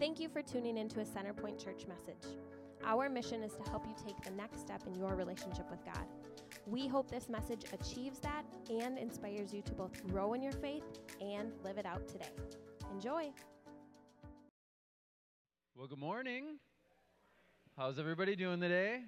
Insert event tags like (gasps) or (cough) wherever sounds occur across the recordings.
Thank you for tuning into a Centerpoint Church message. Our mission is to help you take the next step in your relationship with God. We hope this message achieves that and inspires you to both grow in your faith and live it out today. Enjoy. Well, good morning. How's everybody doing today?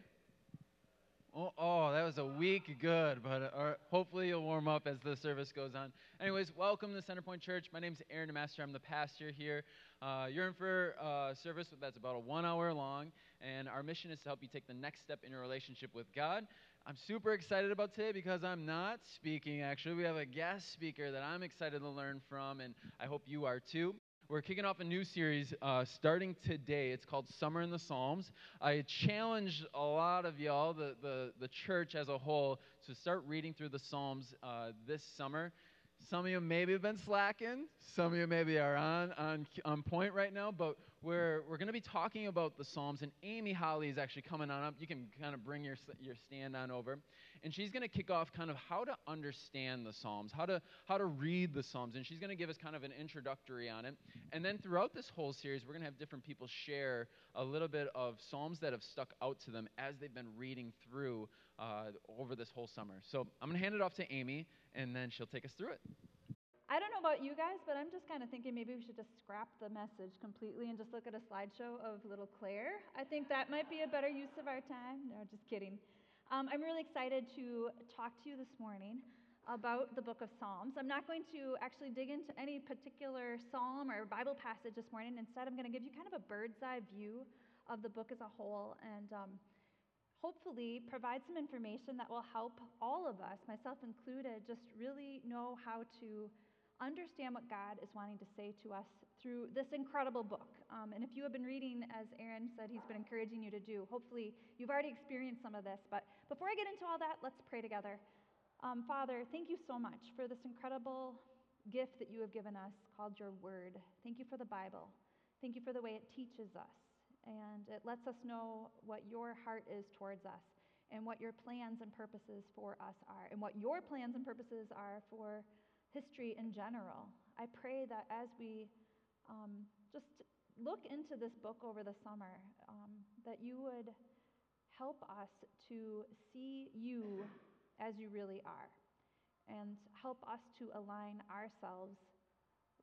Oh, oh, that was a weak good, but uh, hopefully you'll warm up as the service goes on. Anyways, welcome to Centerpoint Church. My name is Aaron Master. I'm the pastor here. Uh, you're in for a service that's about a one hour long, and our mission is to help you take the next step in your relationship with God. I'm super excited about today because I'm not speaking, actually. We have a guest speaker that I'm excited to learn from, and I hope you are too. We're kicking off a new series uh, starting today. It's called Summer in the Psalms. I challenge a lot of y'all, the, the, the church as a whole, to start reading through the Psalms uh, this summer. Some of you maybe have been slacking. Some of you maybe are on, on, on point right now, but we're, we're going to be talking about the Psalms, and Amy Holly is actually coming on up. You can kind of bring your, your stand on over. And she's going to kick off kind of how to understand the Psalms, how to, how to read the Psalms, and she's going to give us kind of an introductory on it. And then throughout this whole series, we're going to have different people share a little bit of Psalms that have stuck out to them as they've been reading through uh, over this whole summer. So I'm going to hand it off to Amy, and then she'll take us through it. I don't know about you guys, but I'm just kind of thinking maybe we should just scrap the message completely and just look at a slideshow of little Claire. I think that might be a better use of our time. No, just kidding. Um, I'm really excited to talk to you this morning about the book of Psalms. I'm not going to actually dig into any particular psalm or Bible passage this morning. Instead, I'm going to give you kind of a bird's eye view of the book as a whole and um, hopefully provide some information that will help all of us, myself included, just really know how to understand what God is wanting to say to us through this incredible book. Um, and if you have been reading, as Aaron said, he's been encouraging you to do, hopefully you've already experienced some of this. But before I get into all that, let's pray together. Um, Father, thank you so much for this incredible gift that you have given us called your word. Thank you for the Bible. Thank you for the way it teaches us and it lets us know what your heart is towards us and what your plans and purposes for us are and what your plans and purposes are for history in general. I pray that as we um, just look into this book over the summer, um, that you would help us to see you as you really are and help us to align ourselves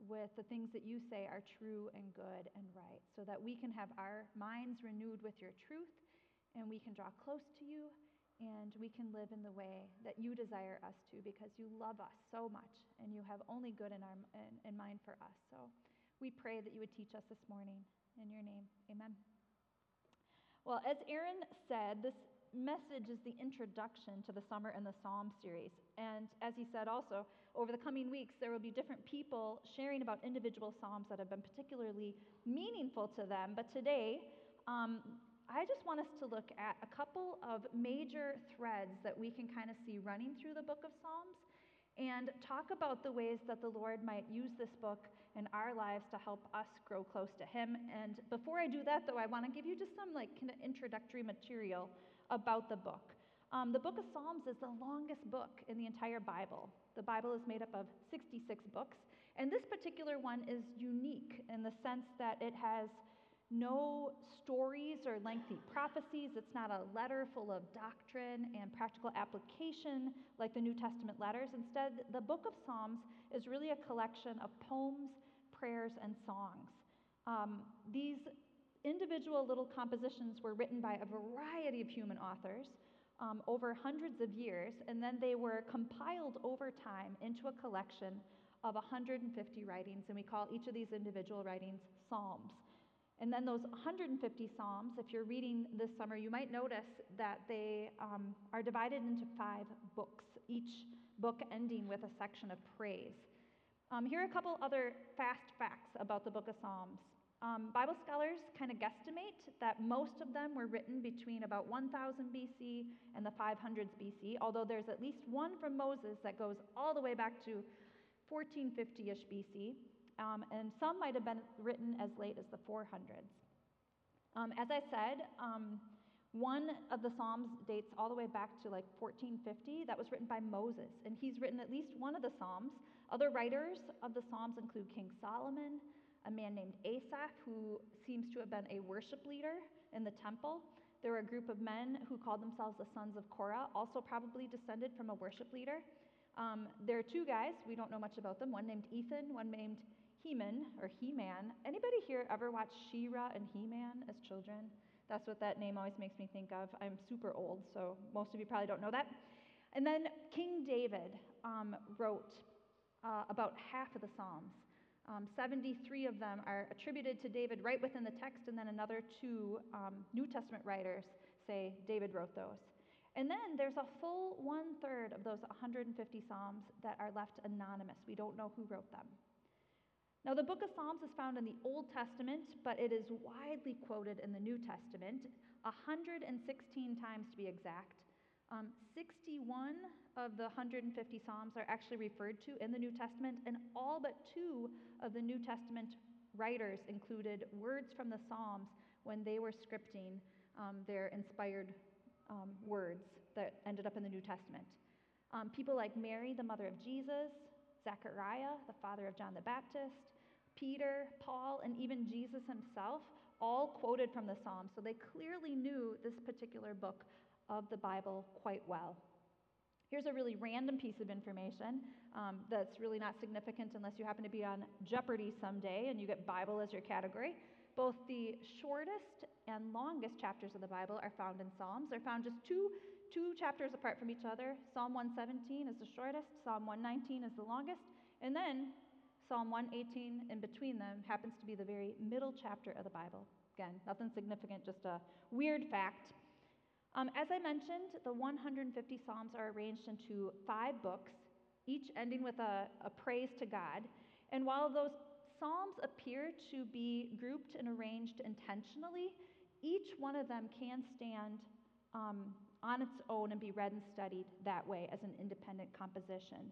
with the things that you say are true and good and right so that we can have our minds renewed with your truth and we can draw close to you and we can live in the way that you desire us to because you love us so much and you have only good in, our, in, in mind for us. So we pray that you would teach us this morning. In your name, amen. Well, as Aaron said, this message is the introduction to the Summer and the Psalm series. And as he said also, over the coming weeks, there will be different people sharing about individual Psalms that have been particularly meaningful to them. But today, um, I just want us to look at a couple of major threads that we can kind of see running through the book of Psalms and talk about the ways that the Lord might use this book in our lives to help us grow close to Him. And before I do that, though, I want to give you just some like kind of introductory material about the book. Um, the book of Psalms is the longest book in the entire Bible. The Bible is made up of 66 books, and this particular one is unique in the sense that it has no stories or lengthy prophecies. It's not a letter full of doctrine and practical application like the New Testament letters. Instead, the book of Psalms is really a collection of poems, prayers, and songs. Um, these individual little compositions were written by a variety of human authors. Um, over hundreds of years, and then they were compiled over time into a collection of 150 writings, and we call each of these individual writings Psalms. And then those 150 Psalms, if you're reading this summer, you might notice that they um, are divided into five books, each book ending with a section of praise. Um, here are a couple other fast facts about the book of Psalms. Um, Bible scholars kind of guesstimate that most of them were written between about 1000 BC and the 500s BC, although there's at least one from Moses that goes all the way back to 1450 ish BC um, and some might have been written as late as the 400s. Um, as I said, um, one of the Psalms dates all the way back to like 1450. That was written by Moses, and he's written at least one of the Psalms. Other writers of the Psalms include King Solomon, a man named Asaph, who seems to have been a worship leader in the temple. There were a group of men who called themselves the sons of Korah, also probably descended from a worship leader. Um, there are two guys, we don't know much about them, one named Ethan, one named Heman or He-Man. Anybody here ever watch She-Ra and He-Man as children? That's what that name always makes me think of. I'm super old, so most of you probably don't know that. And then King David um, wrote uh, about half of the Psalms. Um, 73 of them are attributed to David right within the text, and then another two um, New Testament writers say David wrote those. And then there's a full one third of those 150 Psalms that are left anonymous. We don't know who wrote them. Now, the book of Psalms is found in the Old Testament, but it is widely quoted in the New Testament, 116 times to be exact. Um, 61 of the 150 Psalms are actually referred to in the New Testament, and all but two of the New Testament writers included words from the Psalms when they were scripting um, their inspired um, words that ended up in the New Testament. Um, people like Mary, the mother of Jesus, Zechariah, the father of John the Baptist, Peter, Paul, and even Jesus himself all quoted from the Psalms, so they clearly knew this particular book of the Bible quite well. Here's a really random piece of information um, that's really not significant unless you happen to be on Jeopardy someday and you get Bible as your category. Both the shortest and longest chapters of the Bible are found in Psalms. They're found just two, two chapters apart from each other. Psalm 117 is the shortest, Psalm 119 is the longest, and then Psalm 118 in between them happens to be the very middle chapter of the Bible. Again, nothing significant, just a weird fact. Um, as I mentioned, the 150 Psalms are arranged into five books, each ending with a, a praise to God. And while those Psalms appear to be grouped and arranged intentionally, each one of them can stand um, on its own and be read and studied that way as an independent composition.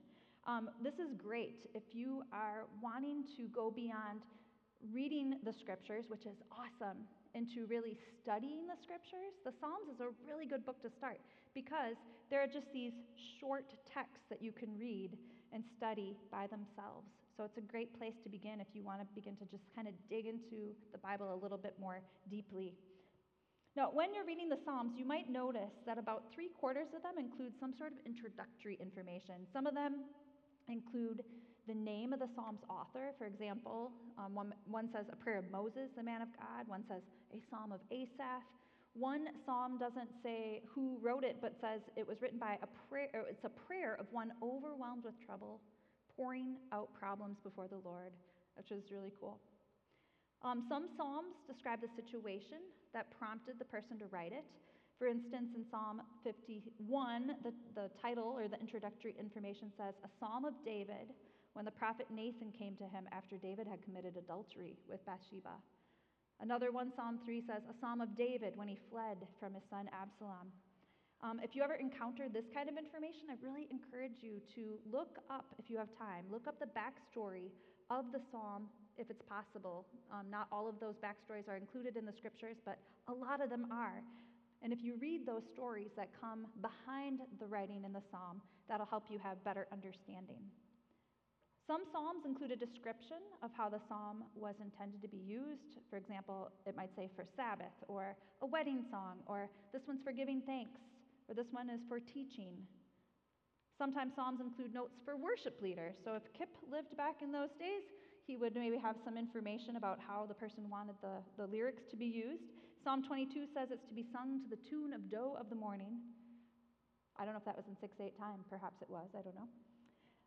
Um, this is great if you are wanting to go beyond reading the scriptures, which is awesome, into really studying the scriptures, the Psalms is a really good book to start because there are just these short texts that you can read and study by themselves. So it's a great place to begin if you want to begin to just kind of dig into the Bible a little bit more deeply. Now, when you're reading the Psalms, you might notice that about three quarters of them include some sort of introductory information. Some of them include the name of the Psalm's author. For example, um, one, one says a prayer of Moses, the man of God, one says a psalm of Asaph. One psalm doesn't say who wrote it, but says it was written by a prayer, it's a prayer of one overwhelmed with trouble, pouring out problems before the Lord, which is really cool. Um, some psalms describe the situation that prompted the person to write it. For instance, in Psalm 51, the, the title or the introductory information says, A Psalm of David when the prophet Nathan came to him after David had committed adultery with Bathsheba. Another one, Psalm 3 says, a psalm of David when he fled from his son Absalom. Um, if you ever encounter this kind of information, I really encourage you to look up, if you have time, look up the backstory of the psalm if it's possible. Um, not all of those backstories are included in the scriptures, but a lot of them are. And if you read those stories that come behind the writing in the psalm, that'll help you have better understanding. Some psalms include a description of how the psalm was intended to be used. For example, it might say for Sabbath, or a wedding song, or this one's for giving thanks, or this one is for teaching. Sometimes psalms include notes for worship leaders. So if Kip lived back in those days, he would maybe have some information about how the person wanted the, the lyrics to be used. Psalm 22 says it's to be sung to the tune of Doe of the Morning. I don't know if that was in 6 8 time. Perhaps it was. I don't know.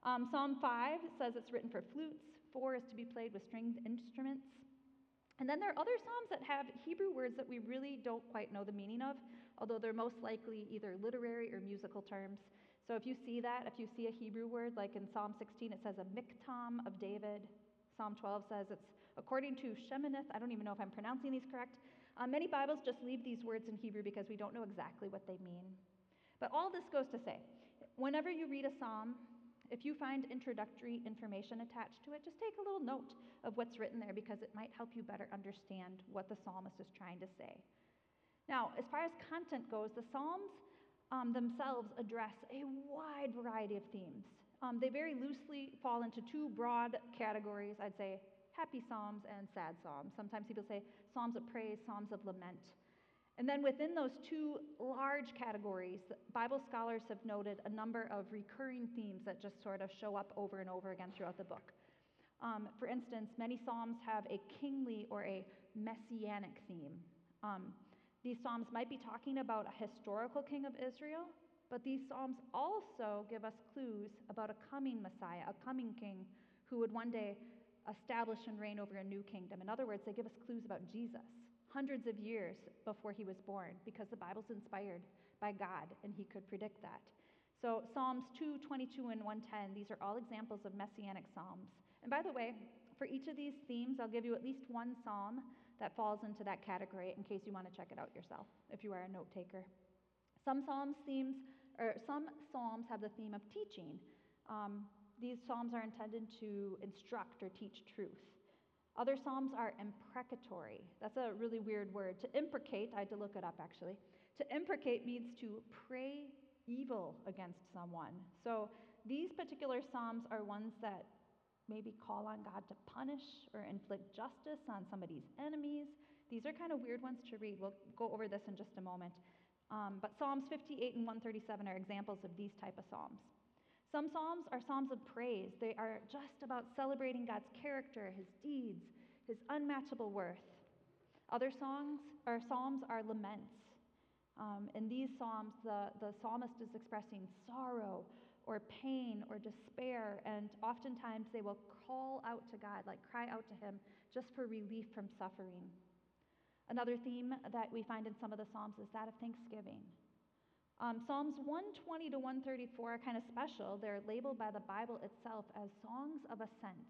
Um, Psalm 5 says it's written for flutes, 4 is to be played with stringed instruments. And then there are other Psalms that have Hebrew words that we really don't quite know the meaning of, although they're most likely either literary or musical terms. So if you see that, if you see a Hebrew word, like in Psalm 16, it says a miktam of David. Psalm 12 says it's according to Sheminith. I don't even know if I'm pronouncing these correct. Uh, many Bibles just leave these words in Hebrew because we don't know exactly what they mean. But all this goes to say, whenever you read a psalm, if you find introductory information attached to it, just take a little note of what's written there because it might help you better understand what the psalmist is trying to say. Now, as far as content goes, the Psalms um, themselves address a wide variety of themes. Um, they very loosely fall into two broad categories I'd say happy psalms and sad psalms. Sometimes people say psalms of praise, psalms of lament. And then within those two large categories, Bible scholars have noted a number of recurring themes that just sort of show up over and over again throughout the book. Um, for instance, many psalms have a kingly or a messianic theme. Um, these psalms might be talking about a historical king of Israel, but these psalms also give us clues about a coming Messiah, a coming king who would one day establish and reign over a new kingdom. In other words, they give us clues about Jesus hundreds of years before he was born because the Bible's inspired by God and he could predict that. So, Psalms 2, 22, and 110, these are all examples of messianic psalms. And by the way, for each of these themes, I'll give you at least one psalm that falls into that category in case you want to check it out yourself if you are a note taker. Some psalms themes or some psalms have the theme of teaching. Um, these psalms are intended to instruct or teach truth. Other psalms are imprecatory. That's a really weird word. To imprecate, I had to look it up actually. To imprecate means to pray evil against someone. So these particular psalms are ones that maybe call on God to punish or inflict justice on somebody's enemies. These are kind of weird ones to read. We'll go over this in just a moment. Um, but Psalms 58 and 137 are examples of these type of psalms. Some psalms are psalms of praise. They are just about celebrating God's character, his deeds, his unmatchable worth. Other songs or psalms are laments. Um, in these psalms, the, the psalmist is expressing sorrow or pain or despair, and oftentimes they will call out to God, like cry out to him, just for relief from suffering. Another theme that we find in some of the psalms is that of thanksgiving. Um, Psalms 120 to 134 are kind of special. They're labeled by the Bible itself as songs of ascents.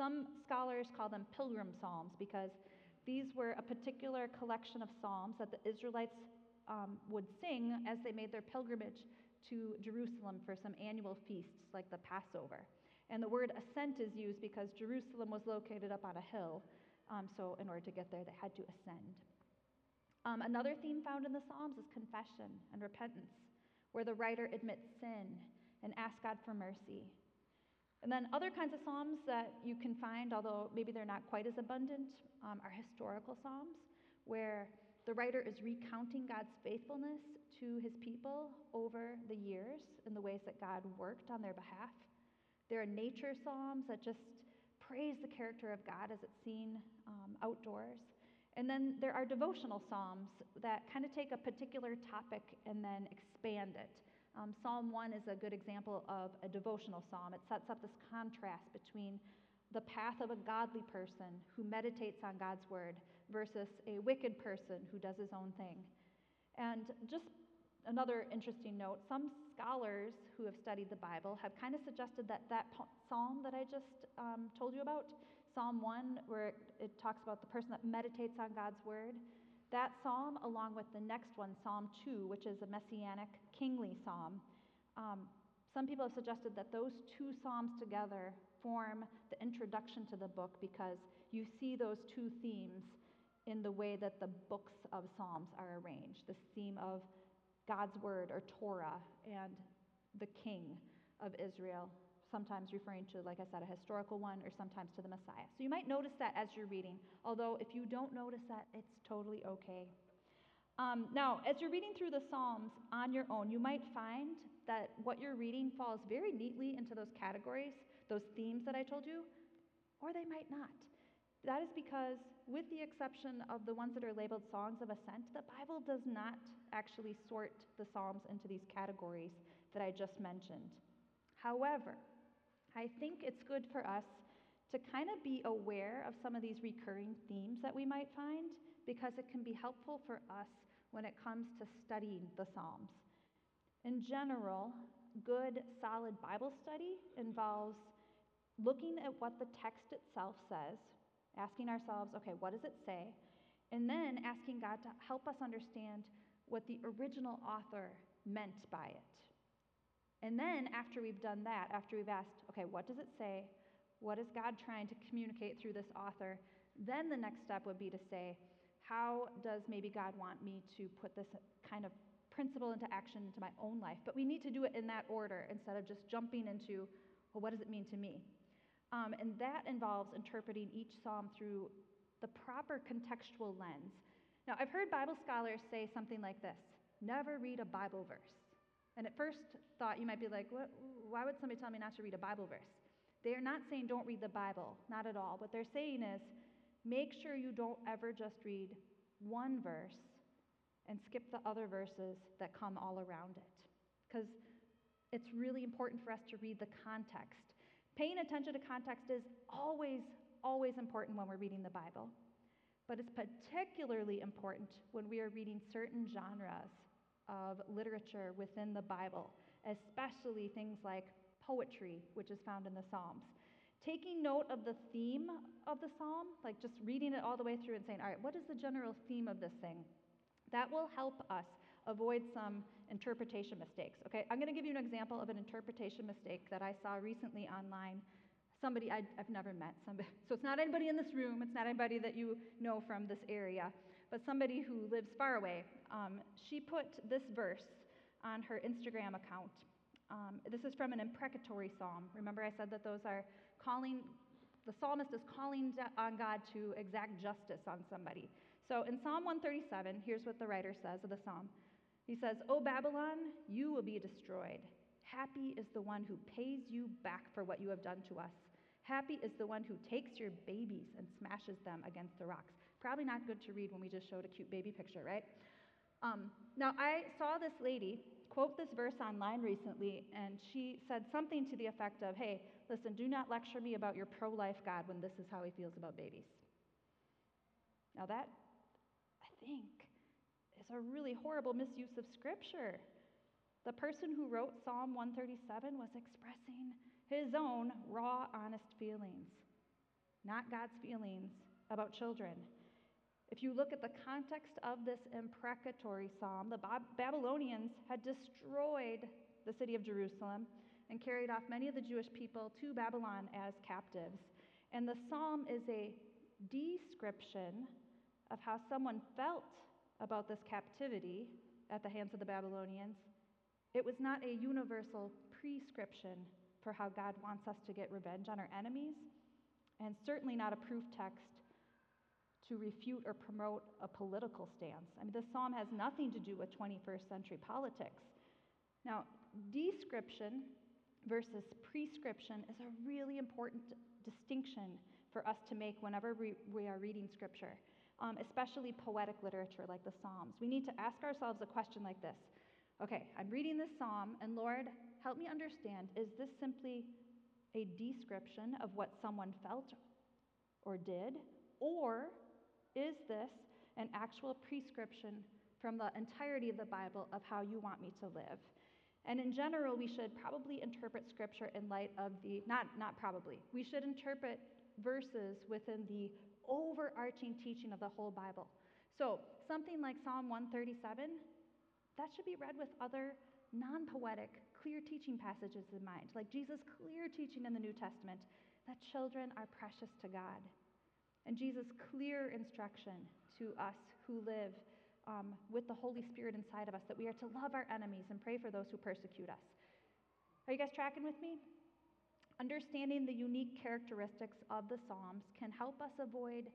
Some scholars call them pilgrim psalms because these were a particular collection of psalms that the Israelites um, would sing as they made their pilgrimage to Jerusalem for some annual feasts like the Passover. And the word ascent is used because Jerusalem was located up on a hill. Um, so, in order to get there, they had to ascend. Um, another theme found in the Psalms is confession and repentance, where the writer admits sin and asks God for mercy. And then other kinds of Psalms that you can find, although maybe they're not quite as abundant, um, are historical Psalms, where the writer is recounting God's faithfulness to his people over the years in the ways that God worked on their behalf. There are nature Psalms that just praise the character of God as it's seen um, outdoors. And then there are devotional psalms that kind of take a particular topic and then expand it. Um, psalm 1 is a good example of a devotional psalm. It sets up this contrast between the path of a godly person who meditates on God's word versus a wicked person who does his own thing. And just another interesting note some scholars who have studied the Bible have kind of suggested that that psalm that I just um, told you about Psalm 1, where it talks about the person that meditates on God's word. That psalm, along with the next one, Psalm 2, which is a messianic kingly psalm, um, some people have suggested that those two psalms together form the introduction to the book because you see those two themes in the way that the books of Psalms are arranged this theme of God's word or Torah and the king of Israel sometimes referring to, like I said, a historical one, or sometimes to the Messiah. So you might notice that as you're reading, although if you don't notice that, it's totally okay. Um, now, as you're reading through the Psalms on your own, you might find that what you're reading falls very neatly into those categories, those themes that I told you, or they might not. That is because, with the exception of the ones that are labeled songs of ascent, the Bible does not actually sort the Psalms into these categories that I just mentioned. However, I think it's good for us to kind of be aware of some of these recurring themes that we might find because it can be helpful for us when it comes to studying the Psalms. In general, good, solid Bible study involves looking at what the text itself says, asking ourselves, okay, what does it say? And then asking God to help us understand what the original author meant by it. And then, after we've done that, after we've asked, okay, what does it say? What is God trying to communicate through this author? Then the next step would be to say, how does maybe God want me to put this kind of principle into action into my own life? But we need to do it in that order instead of just jumping into, well, what does it mean to me? Um, and that involves interpreting each psalm through the proper contextual lens. Now, I've heard Bible scholars say something like this never read a Bible verse. And at first thought, you might be like, why would somebody tell me not to read a Bible verse? They are not saying don't read the Bible, not at all. What they're saying is make sure you don't ever just read one verse and skip the other verses that come all around it. Because it's really important for us to read the context. Paying attention to context is always, always important when we're reading the Bible. But it's particularly important when we are reading certain genres of literature within the Bible, especially things like poetry, which is found in the Psalms. Taking note of the theme of the psalm, like just reading it all the way through and saying, all right, what is the general theme of this thing? That will help us avoid some interpretation mistakes. Okay, I'm to give you an example of an interpretation mistake that I saw recently online. Somebody I, have never met. Somebody, (laughs) so it's not anybody in this room. It's not anybody that you know from this area, but somebody who lives far away. Um, she put this verse on her Instagram account. Um, this is from an imprecatory psalm. Remember, I said that those are calling. The psalmist is calling on God to exact justice on somebody. So in Psalm 137, here's what the writer says of the psalm. He says, O Babylon, you will be destroyed. Happy is the one who pays you back for what you have done to us. Happy is the one who takes your babies and smashes them against the rocks. Probably not good to read when we just showed a cute baby picture, right? Um, now, I saw this lady quote this verse online recently, and she said something to the effect of, Hey, listen, do not lecture me about your pro life God when this is how he feels about babies. Now, that, I think, is a really horrible misuse of Scripture. The person who wrote Psalm 137 was expressing his own raw, honest feelings, not God's feelings about children. If you look at the context of this imprecatory psalm, the Babylonians had destroyed the city of Jerusalem and carried off many of the Jewish people to Babylon as captives. And the psalm is a description of how someone felt about this captivity at the hands of the Babylonians, it was not a universal prescription for how God wants us to get revenge on our enemies, and certainly not a proof text to refute or promote a political stance. I mean, this psalm has nothing to do with 21st century politics. Now, description versus prescription is a really important distinction for us to make whenever we, we are reading scripture um, especially poetic literature like the Psalms. We need to ask ourselves a question like this Okay, I'm reading this psalm, and Lord, help me understand is this simply a description of what someone felt or did? Or is this an actual prescription from the entirety of the Bible of how you want me to live? And in general, we should probably interpret scripture in light of the, not, not probably, we should interpret verses within the overarching teaching of the whole Bible. So, something like Psalm 137, that should be read with other non poetic, clear teaching passages in mind, like Jesus' clear teaching in the New Testament that children are precious to God, and Jesus' clear instruction to us who live um, with the Holy Spirit inside of us that we are to love our enemies and pray for those who persecute us. Are you guys tracking with me? Understanding the unique characteristics of the Psalms can help us avoid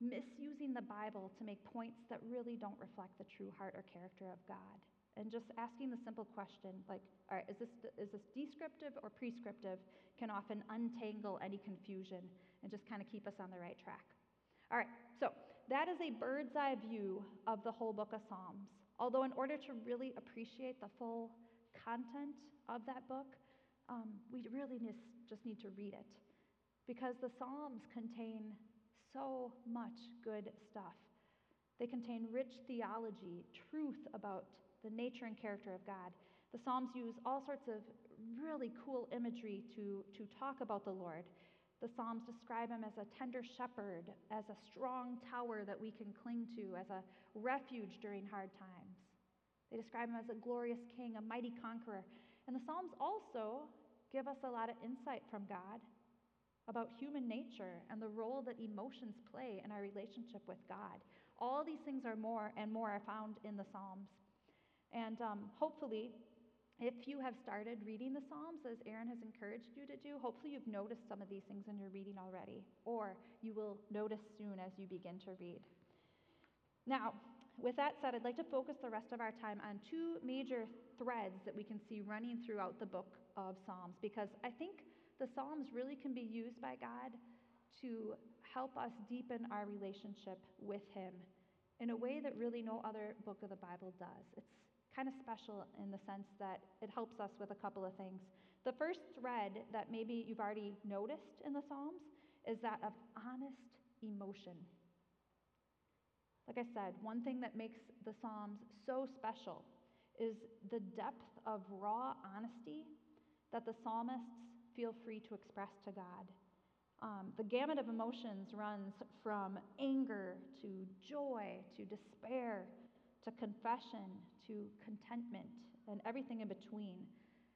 misusing the Bible to make points that really don't reflect the true heart or character of God. And just asking the simple question, like, all right, is this, is this descriptive or prescriptive, can often untangle any confusion and just kind of keep us on the right track. All right, so that is a bird's eye view of the whole book of Psalms. Although, in order to really appreciate the full content of that book, um, we really just need to read it because the Psalms contain so much good stuff. They contain rich theology, truth about the nature and character of God. The Psalms use all sorts of really cool imagery to, to talk about the Lord. The Psalms describe him as a tender shepherd, as a strong tower that we can cling to, as a refuge during hard times. They describe him as a glorious king, a mighty conqueror. And the Psalms also give us a lot of insight from God about human nature and the role that emotions play in our relationship with God. All these things are more and more are found in the Psalms. And um, hopefully, if you have started reading the Psalms as Aaron has encouraged you to do, hopefully you've noticed some of these things in your reading already, or you will notice soon as you begin to read. Now, with that said, I'd like to focus the rest of our time on two major threads that we can see running throughout the book of Psalms because I think the Psalms really can be used by God to help us deepen our relationship with Him in a way that really no other book of the Bible does. It's kind of special in the sense that it helps us with a couple of things. The first thread that maybe you've already noticed in the Psalms is that of honest emotion. Like I said, one thing that makes the Psalms so special is the depth of raw honesty that the psalmists feel free to express to God. Um, the gamut of emotions runs from anger to joy to despair to confession to contentment and everything in between.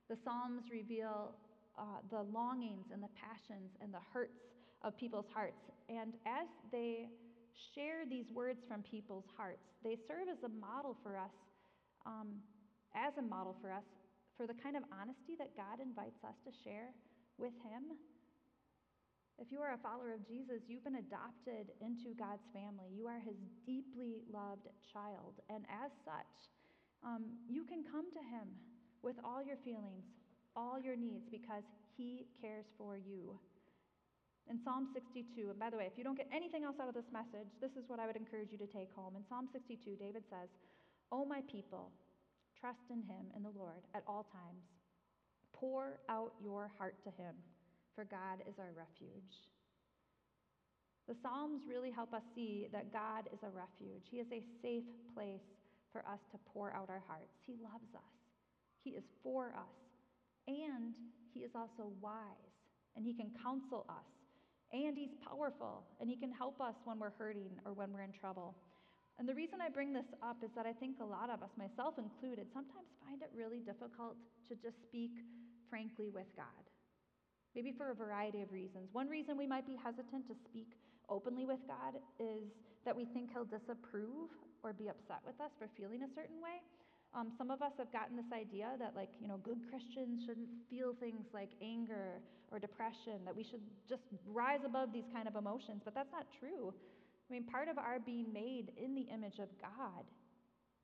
The Psalms reveal uh, the longings and the passions and the hurts of people's hearts. And as they share these words from people's hearts, they serve as a model for us, um, as a model for us, for the kind of honesty that God invites us to share with Him if you are a follower of Jesus, you've been adopted into God's family. You are his deeply loved child. And as such, um, you can come to him with all your feelings, all your needs, because he cares for you. In Psalm 62, and by the way, if you don't get anything else out of this message, this is what I would encourage you to take home. In Psalm 62, David says, O my people, trust in him, in the Lord, at all times. Pour out your heart to him for God is our refuge. The Psalms really help us see that God is a refuge. He is a safe place for us to pour out our hearts. He loves us, He is for us, and He is also wise, and He can counsel us, and He's powerful, and He can help us when we're hurting or when we're in trouble. And the reason I bring this up is that I think a lot of us, myself included, sometimes find it really difficult to just speak frankly with God maybe for a variety of reasons. One reason we might be hesitant to speak openly with God is that we think He'll disapprove or be upset with us for feeling a certain way. Um, some of us have gotten this idea that, like, you know, good Christians shouldn't feel things like anger or depression, that we should just rise above these kind of emotions, but that's not true. I mean, part of our being made in the image of God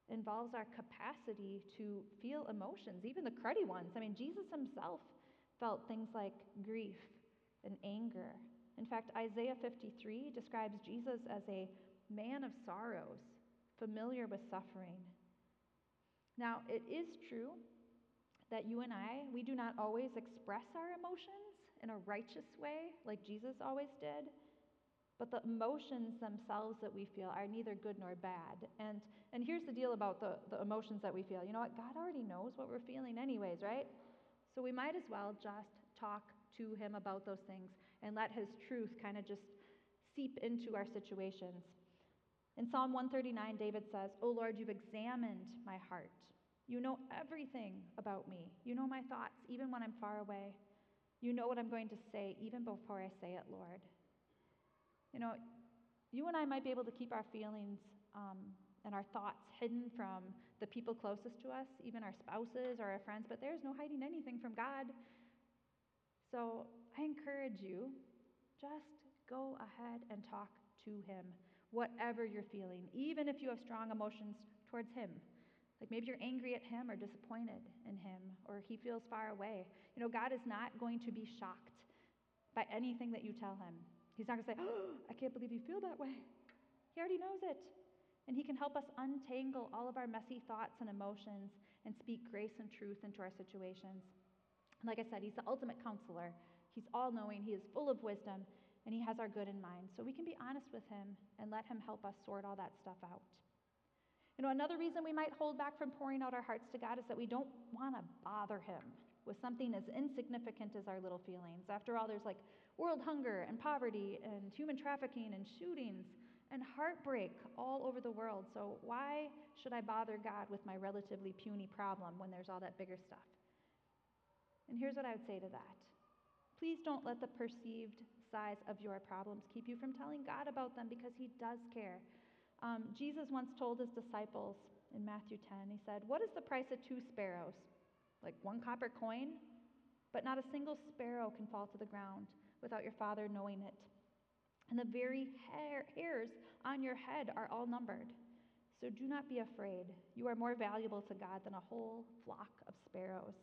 involves our capacity to feel emotions, even the cruddy ones. I mean, Jesus himself felt things like grief and anger. In fact, Isaiah 53 describes Jesus as a man of sorrows, familiar with suffering. Now, it is true that you and I, we do not always express our emotions in a righteous way like Jesus always did. But the emotions themselves that we feel are neither good nor bad. And, and here's the deal about the, the emotions that we feel. You know what? God already knows what we're feeling, anyways, right? So we might as well just talk to him about those things and let his truth kind of just seep into our situations. In Psalm 139, David says, O Lord, you've examined my heart. You know everything about me. You know my thoughts, even when I'm far away. You know what I'm going to say, even before I say it, Lord. You know, you and I might be able to keep our feelings um, and our thoughts hidden from the people closest to us, even our spouses or our friends, but there's no hiding anything from God. So I encourage you, just go ahead and talk to Him, whatever you're feeling, even if you have strong emotions towards Him. Like maybe you're angry at Him or disappointed in Him, or He feels far away. You know, God is not going to be shocked by anything that you tell Him. He's not going to say, Oh, (gasps) I can't believe you feel that way. He already knows it. And He can help us untangle all of our messy thoughts and emotions and speak grace and truth into our situations. Like I said, He's the ultimate counselor. He's all knowing, He is full of wisdom, and He has our good in mind. So we can be honest with Him and let Him help us sort all that stuff out. You know, another reason we might hold back from pouring out our hearts to God is that we don't want to bother Him with something as insignificant as our little feelings. After all, there's like world hunger and poverty and human trafficking and shootings and heartbreak all over the world. So, why should I bother God with my relatively puny problem when there's all that bigger stuff? And here's what I would say to that please don't let the perceived size of your problems keep you from telling God about them because He does care. Um, Jesus once told His disciples in Matthew 10, He said, What is the price of two sparrows? like one copper coin, but not a single sparrow can fall to the ground without your Father knowing it. And the very hair, hairs on your head are all numbered. So do not be afraid. You are more valuable to God than a whole flock of sparrows.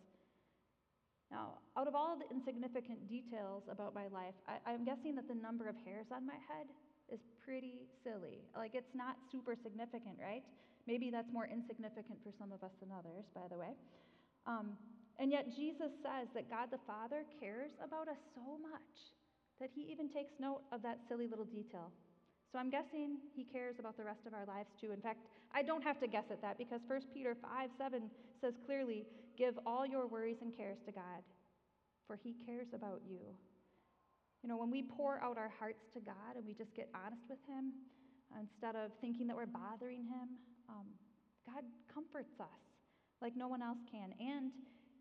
Now, out of all the insignificant details about my life, I, am guessing that the number of hairs on my head is pretty silly. Like, it's not super significant, right? Maybe that's more insignificant for some of us than others, by the way. Um, and yet, Jesus says that God the Father cares about us so much that he even takes note of that silly little detail. So I'm guessing he cares about the rest of our lives too. In fact, I don't have to guess at that because 1 Peter 5 7 says clearly, Give all your worries and cares to God, for he cares about you. You know, when we pour out our hearts to God and we just get honest with him, instead of thinking that we're bothering him, um, God comforts us like no one else can. And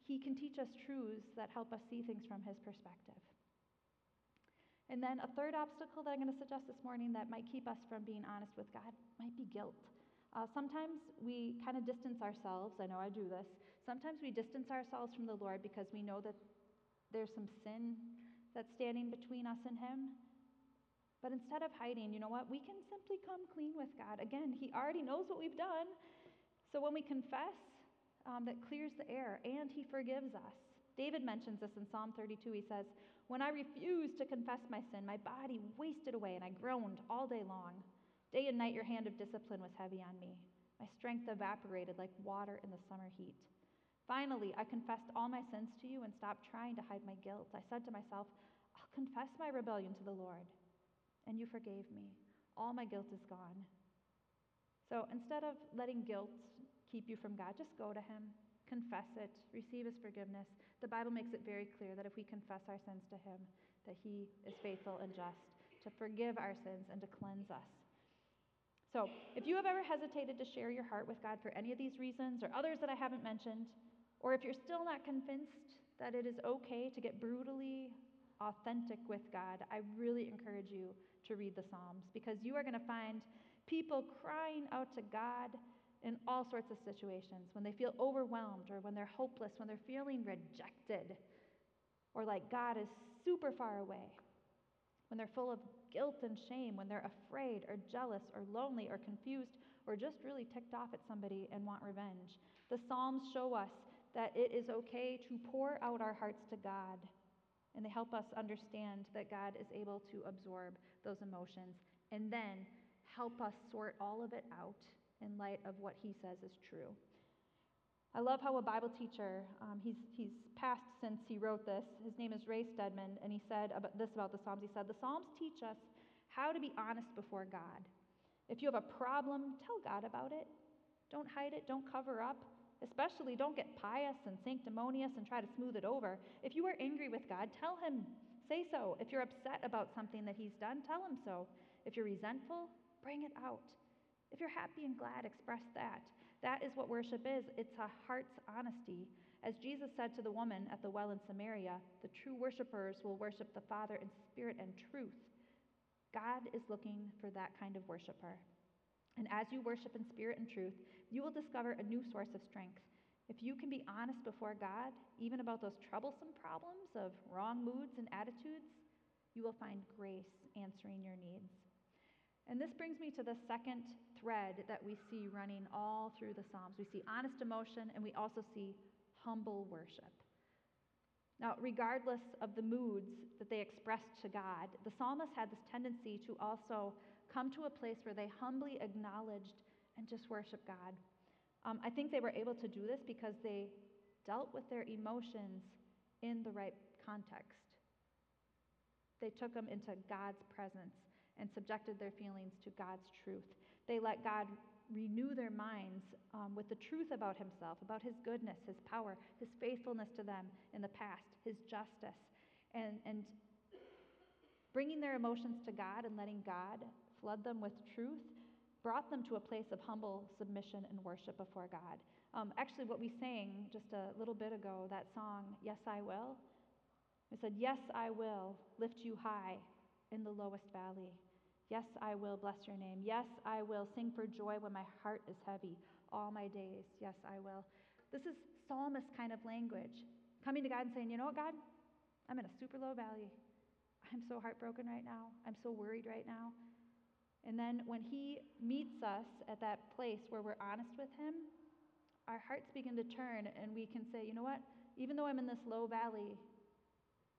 He can teach us truths that help us see things from His perspective. And then a third obstacle that I'm going to suggest this morning that might keep us from being honest with God might be guilt. Uh, sometimes we kind of distance ourselves. I know I do this. Sometimes we distance ourselves from the Lord because we know that there's some sin that's standing between us and Him. But instead of hiding, you know what? We can simply come clean with God. Again, He already knows what we've done. So when we confess, um, that clears the air, and he forgives us. David mentions this in Psalm 32. He says, When I refused to confess my sin, my body wasted away, and I groaned all day long. Day and night, your hand of discipline was heavy on me. My strength evaporated like water in the summer heat. Finally, I confessed all my sins to you and stopped trying to hide my guilt. I said to myself, I'll confess my rebellion to the Lord. And you forgave me. All my guilt is gone. So instead of letting guilt keep you from God, just go to Him, confess it, receive His forgiveness. The Bible makes it very clear that if we confess our sins to Him, that He is faithful and just to forgive our sins and to cleanse us. So, if you have ever hesitated to share your heart with God for any of these reasons or others that I haven't mentioned, or if you're still not convinced that it is okay to get brutally authentic with God, I really encourage you to read the Psalms because you are going to find people crying out to God in all sorts of situations when they feel overwhelmed or when they're hopeless, when they're feeling rejected, or like God is super far away, when they're full of guilt and shame, when they're afraid or jealous or lonely or confused or just really ticked off at somebody and want revenge. The Psalms show us that it is okay to pour out our hearts to God, and they help us understand that God is able to absorb those emotions and then help us sort all of it out in light of what he says is true. I love how a Bible teacher, um, he's, he's passed since he wrote this. His name is Ray Stedman, and he said about this about the Psalms. He said, The Psalms teach us how to be honest before God. If you have a problem, tell God about it. Don't hide it, don't cover up. Especially, don't get pious and sanctimonious and try to smooth it over. If you are angry with God, tell Him, say so. If you're upset about something that He's done, tell Him so. If you're resentful, bring it out. If you're happy and glad, express that. That is what worship is it's a heart's honesty. As Jesus said to the woman at the well in Samaria, the true worshipers will worship the Father in spirit and truth. God is looking for that kind of worshiper. And as you worship in spirit and truth, you will discover a new source of strength. If you can be honest before God, even about those troublesome problems of wrong moods and attitudes, you will find grace answering your needs. And this brings me to the second thread that we see running all through the Psalms. We see honest emotion and we also see humble worship. Now, regardless of the moods that they expressed to God, the psalmist had this tendency to also come to a place where they humbly acknowledged and just worship God. Um, I think they were able to do this because they dealt with their emotions in the right context. They took them into God's presence and subjected their feelings to God's truth. They let God renew their minds um, with the truth about Himself, about His goodness, His power, His faithfulness to them in the past, His justice. And, and bringing their emotions to God and letting God flood them with truth brought them to a place of humble submission and worship before God. Um, actually, what we sang just a little bit ago, that song, Yes, I Will, it said, Yes, I will lift you high in the lowest valley. Yes, I will bless your name. Yes, I will sing for joy when my heart is heavy all my days. Yes, I will. This is psalmist kind of language. Coming to God and saying, you know what, God? I'm in a super low valley. I'm so heartbroken right now. I'm so worried right now. And then when He meets us at that place where we're honest with Him, our hearts begin to turn and we can say, you know what? Even though I'm in this low valley,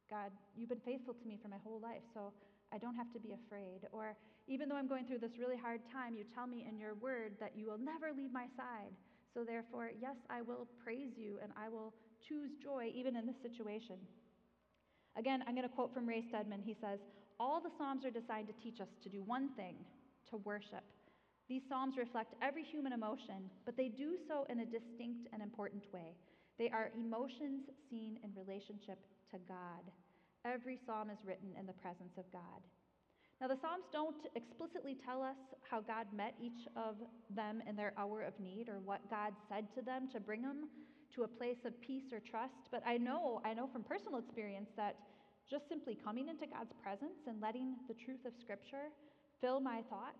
God, you've been faithful to me for my whole life, so I don't have to be afraid. Or even though I'm going through this really hard time, you tell me in your word that you will never leave my side. So therefore, yes, I will praise you and I will choose joy even in this situation. Again, I'm going to quote from Ray Stedman. He says, All the Psalms are designed to teach us to do one thing to worship. These Psalms reflect every human emotion, but they do so in a distinct and important way. They are emotions seen in relationship to God. Every Psalm is written in the presence of God. Now, the Psalms don't explicitly tell us how God met each of them in their hour of need or what God said to them to bring them to a place of peace or trust, but I know, I know from personal experience that just simply coming into God's presence and letting the truth of Scripture fill my thoughts,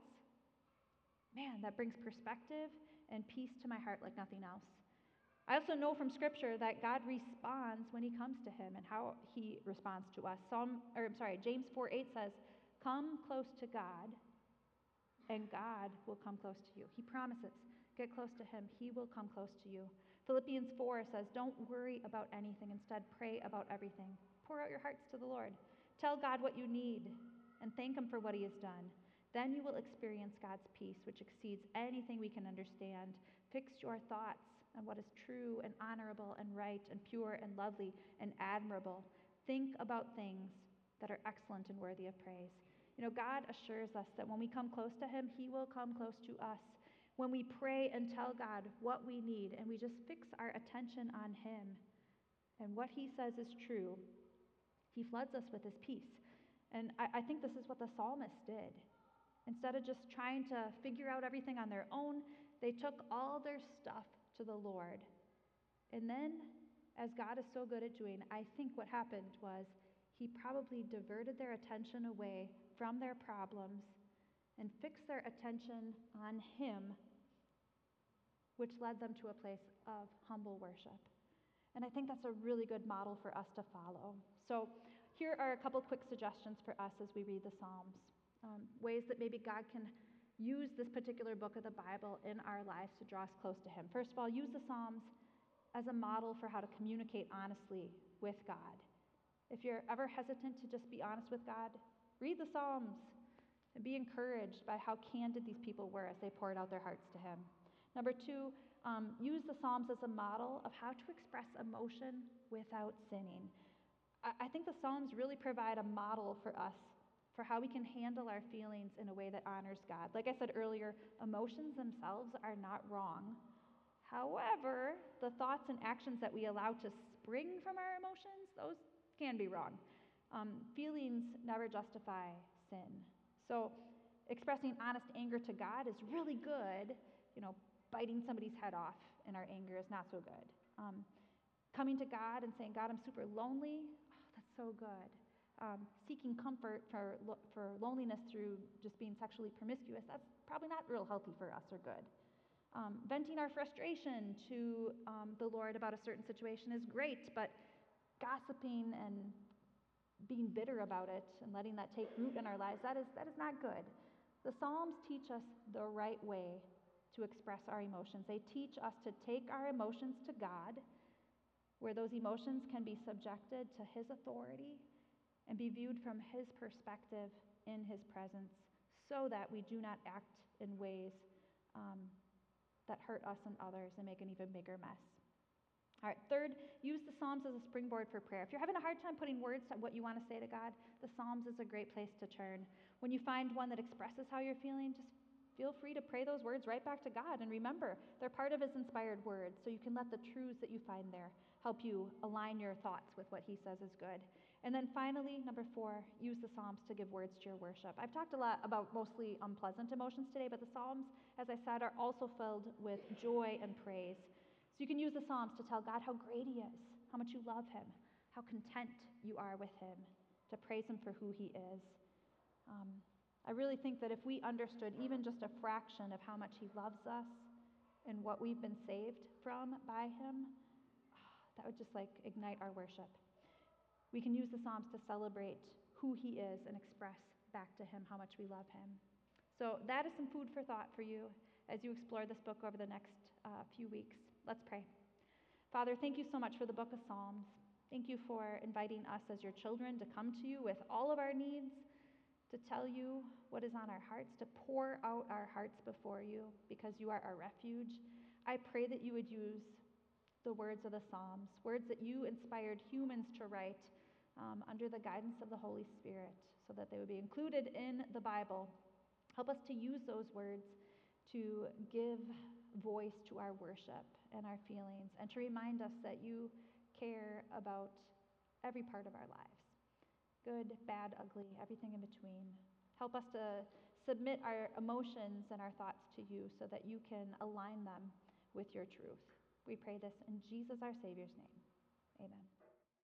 man, that brings perspective and peace to my heart like nothing else. I also know from Scripture that God responds when He comes to Him and how He responds to us. Psalm, or I'm sorry, James 4 8 says, Come close to God, and God will come close to you. He promises, get close to Him, He will come close to you. Philippians 4 says, Don't worry about anything, instead, pray about everything. Pour out your hearts to the Lord. Tell God what you need and thank Him for what He has done. Then you will experience God's peace, which exceeds anything we can understand. Fix your thoughts on what is true and honorable and right and pure and lovely and admirable. Think about things that are excellent and worthy of praise. You know, God assures us that when we come close to Him, He will come close to us. When we pray and tell God what we need and we just fix our attention on Him and what He says is true, He floods us with His peace. And I, I think this is what the psalmist did. Instead of just trying to figure out everything on their own, they took all their stuff to the Lord. And then, as God is so good at doing, I think what happened was he probably diverted their attention away from their problems and fixed their attention on him, which led them to a place of humble worship. And I think that's a really good model for us to follow. So, here are a couple quick suggestions for us as we read the Psalms. Um, ways that maybe God can use this particular book of the Bible in our lives to draw us close to Him. First of all, use the Psalms as a model for how to communicate honestly with God. If you're ever hesitant to just be honest with God, read the Psalms and be encouraged by how candid these people were as they poured out their hearts to Him. Number two, um, use the Psalms as a model of how to express emotion without sinning. I, I think the Psalms really provide a model for us for how we can handle our feelings in a way that honors God. Like I said earlier, emotions themselves are not wrong. However, the thoughts and actions that we allow to spring from our emotions, those can be wrong. Um, feelings never justify sin. So, expressing honest anger to God is really good. You know, biting somebody's head off in our anger is not so good. Um, coming to God and saying, God, I'm super lonely, oh, that's so good um, seeking comfort for, for loneliness through just being sexually promiscuous, that's probably not real healthy for us or good. Um, venting our frustration to um, the Lord about a certain situation is great, but gossiping and being bitter about it and letting that take root in our lives, that is, that is not good. The Psalms teach us the right way to express our emotions. They teach us to take our emotions to God, where those emotions can be subjected to His authority and be viewed from His perspective in His presence so that we do not act in ways um, that hurt us and others and make an even bigger mess. All right, third, use the Psalms as a springboard for prayer. If you're having a hard time putting words to what you want to say to God, the Psalms is a great place to turn. When you find one that expresses how you're feeling, just feel free to pray those words right back to God. And remember, they're part of His inspired words, so you can let the truths that you find there help you align your thoughts with what He says is good. And then finally, number four, use the Psalms to give words to your worship. I've talked a lot about mostly unpleasant emotions today, but the Psalms, as I said, are also filled with joy and praise. So you can use the Psalms to tell God how great He is, how much you love Him, how content you are with Him, to praise Him for who He is. Um, I really think that if we understood even just a fraction of how much He loves us and what we've been saved from by Him, that would just like ignite our worship. We can use the Psalms to celebrate who He is and express back to Him how much we love Him. So, that is some food for thought for you as you explore this book over the next uh, few weeks. Let's pray. Father, thank you so much for the book of Psalms. Thank you for inviting us as your children to come to you with all of our needs, to tell you what is on our hearts, to pour out our hearts before you because you are our refuge. I pray that you would use the words of the Psalms, words that you inspired humans to write um, under the guidance of the Holy Spirit, so that they would be included in the Bible. Help us to use those words to give voice to our worship and our feelings, and to remind us that you care about every part of our lives good, bad, ugly, everything in between. Help us to submit our emotions and our thoughts to you so that you can align them with your truth. We pray this in Jesus, our Savior's name. Amen.